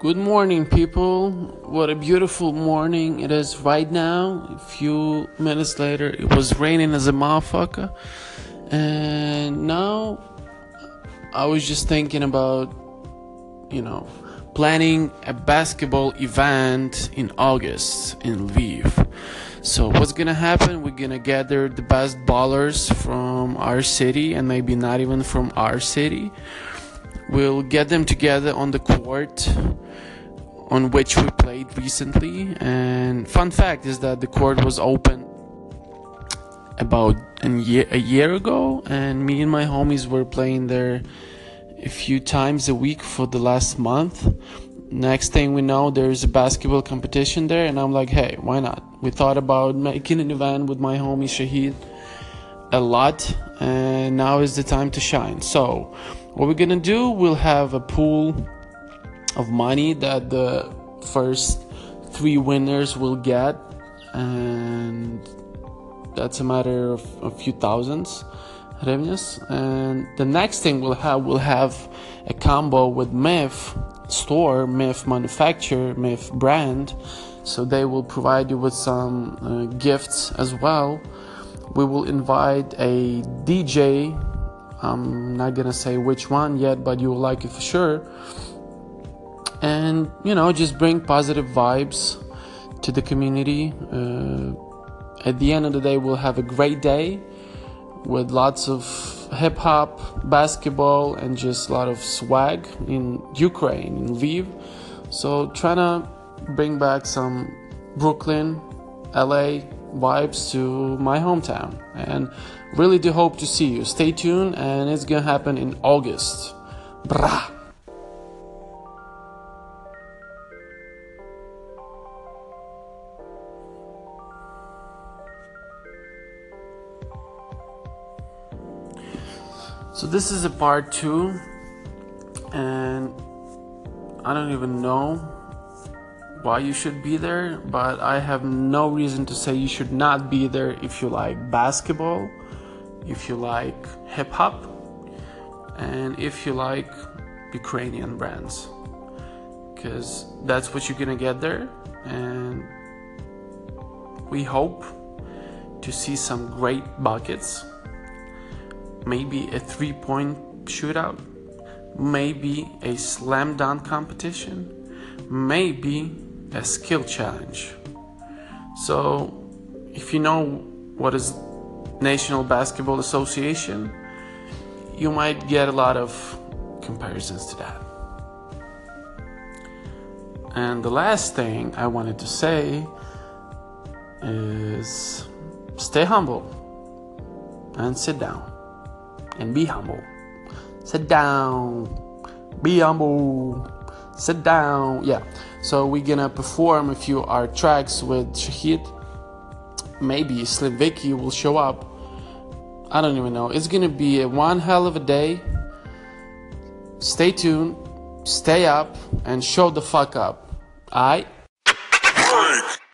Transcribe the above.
Good morning, people. What a beautiful morning it is right now. A few minutes later, it was raining as a motherfucker. And now I was just thinking about, you know, planning a basketball event in August in Lviv. So, what's gonna happen? We're gonna gather the best ballers from our city and maybe not even from our city. We'll get them together on the court on which we played recently. And fun fact is that the court was open about a year, a year ago, and me and my homies were playing there a few times a week for the last month. Next thing we know, there's a basketball competition there, and I'm like, hey, why not? We thought about making an event with my homie Shahid a lot, and now is the time to shine. So, what we're gonna do, we'll have a pool of money that the first three winners will get, and that's a matter of a few thousands hryvnias. And the next thing we'll have, we'll have a combo with MIF store, MIF manufacturer, MIF brand. So they will provide you with some uh, gifts as well. We will invite a DJ. I'm not gonna say which one yet, but you will like it for sure and you know just bring positive vibes to the community uh, at the end of the day we'll have a great day with lots of hip hop basketball and just a lot of swag in ukraine in lviv so trying to bring back some brooklyn la vibes to my hometown. And really do hope to see you. Stay tuned and it's gonna happen in august. Brah. So this is a part two, and I don't even know why you should be there, but I have no reason to say you should not be there if you like basketball, if you like hip hop, and if you like Ukrainian brands. Because that's what you're gonna get there, and we hope to see some great buckets maybe a three point shootout, maybe a slam dunk competition, maybe a skill challenge. So, if you know what is National Basketball Association, you might get a lot of comparisons to that. And the last thing I wanted to say is stay humble and sit down and be humble. Sit down. Be humble. Sit down. Yeah. So we're gonna perform a few art tracks with Shahid. Maybe Slim Vicky will show up. I don't even know. It's gonna be a one hell of a day. Stay tuned, stay up, and show the fuck up. Alright?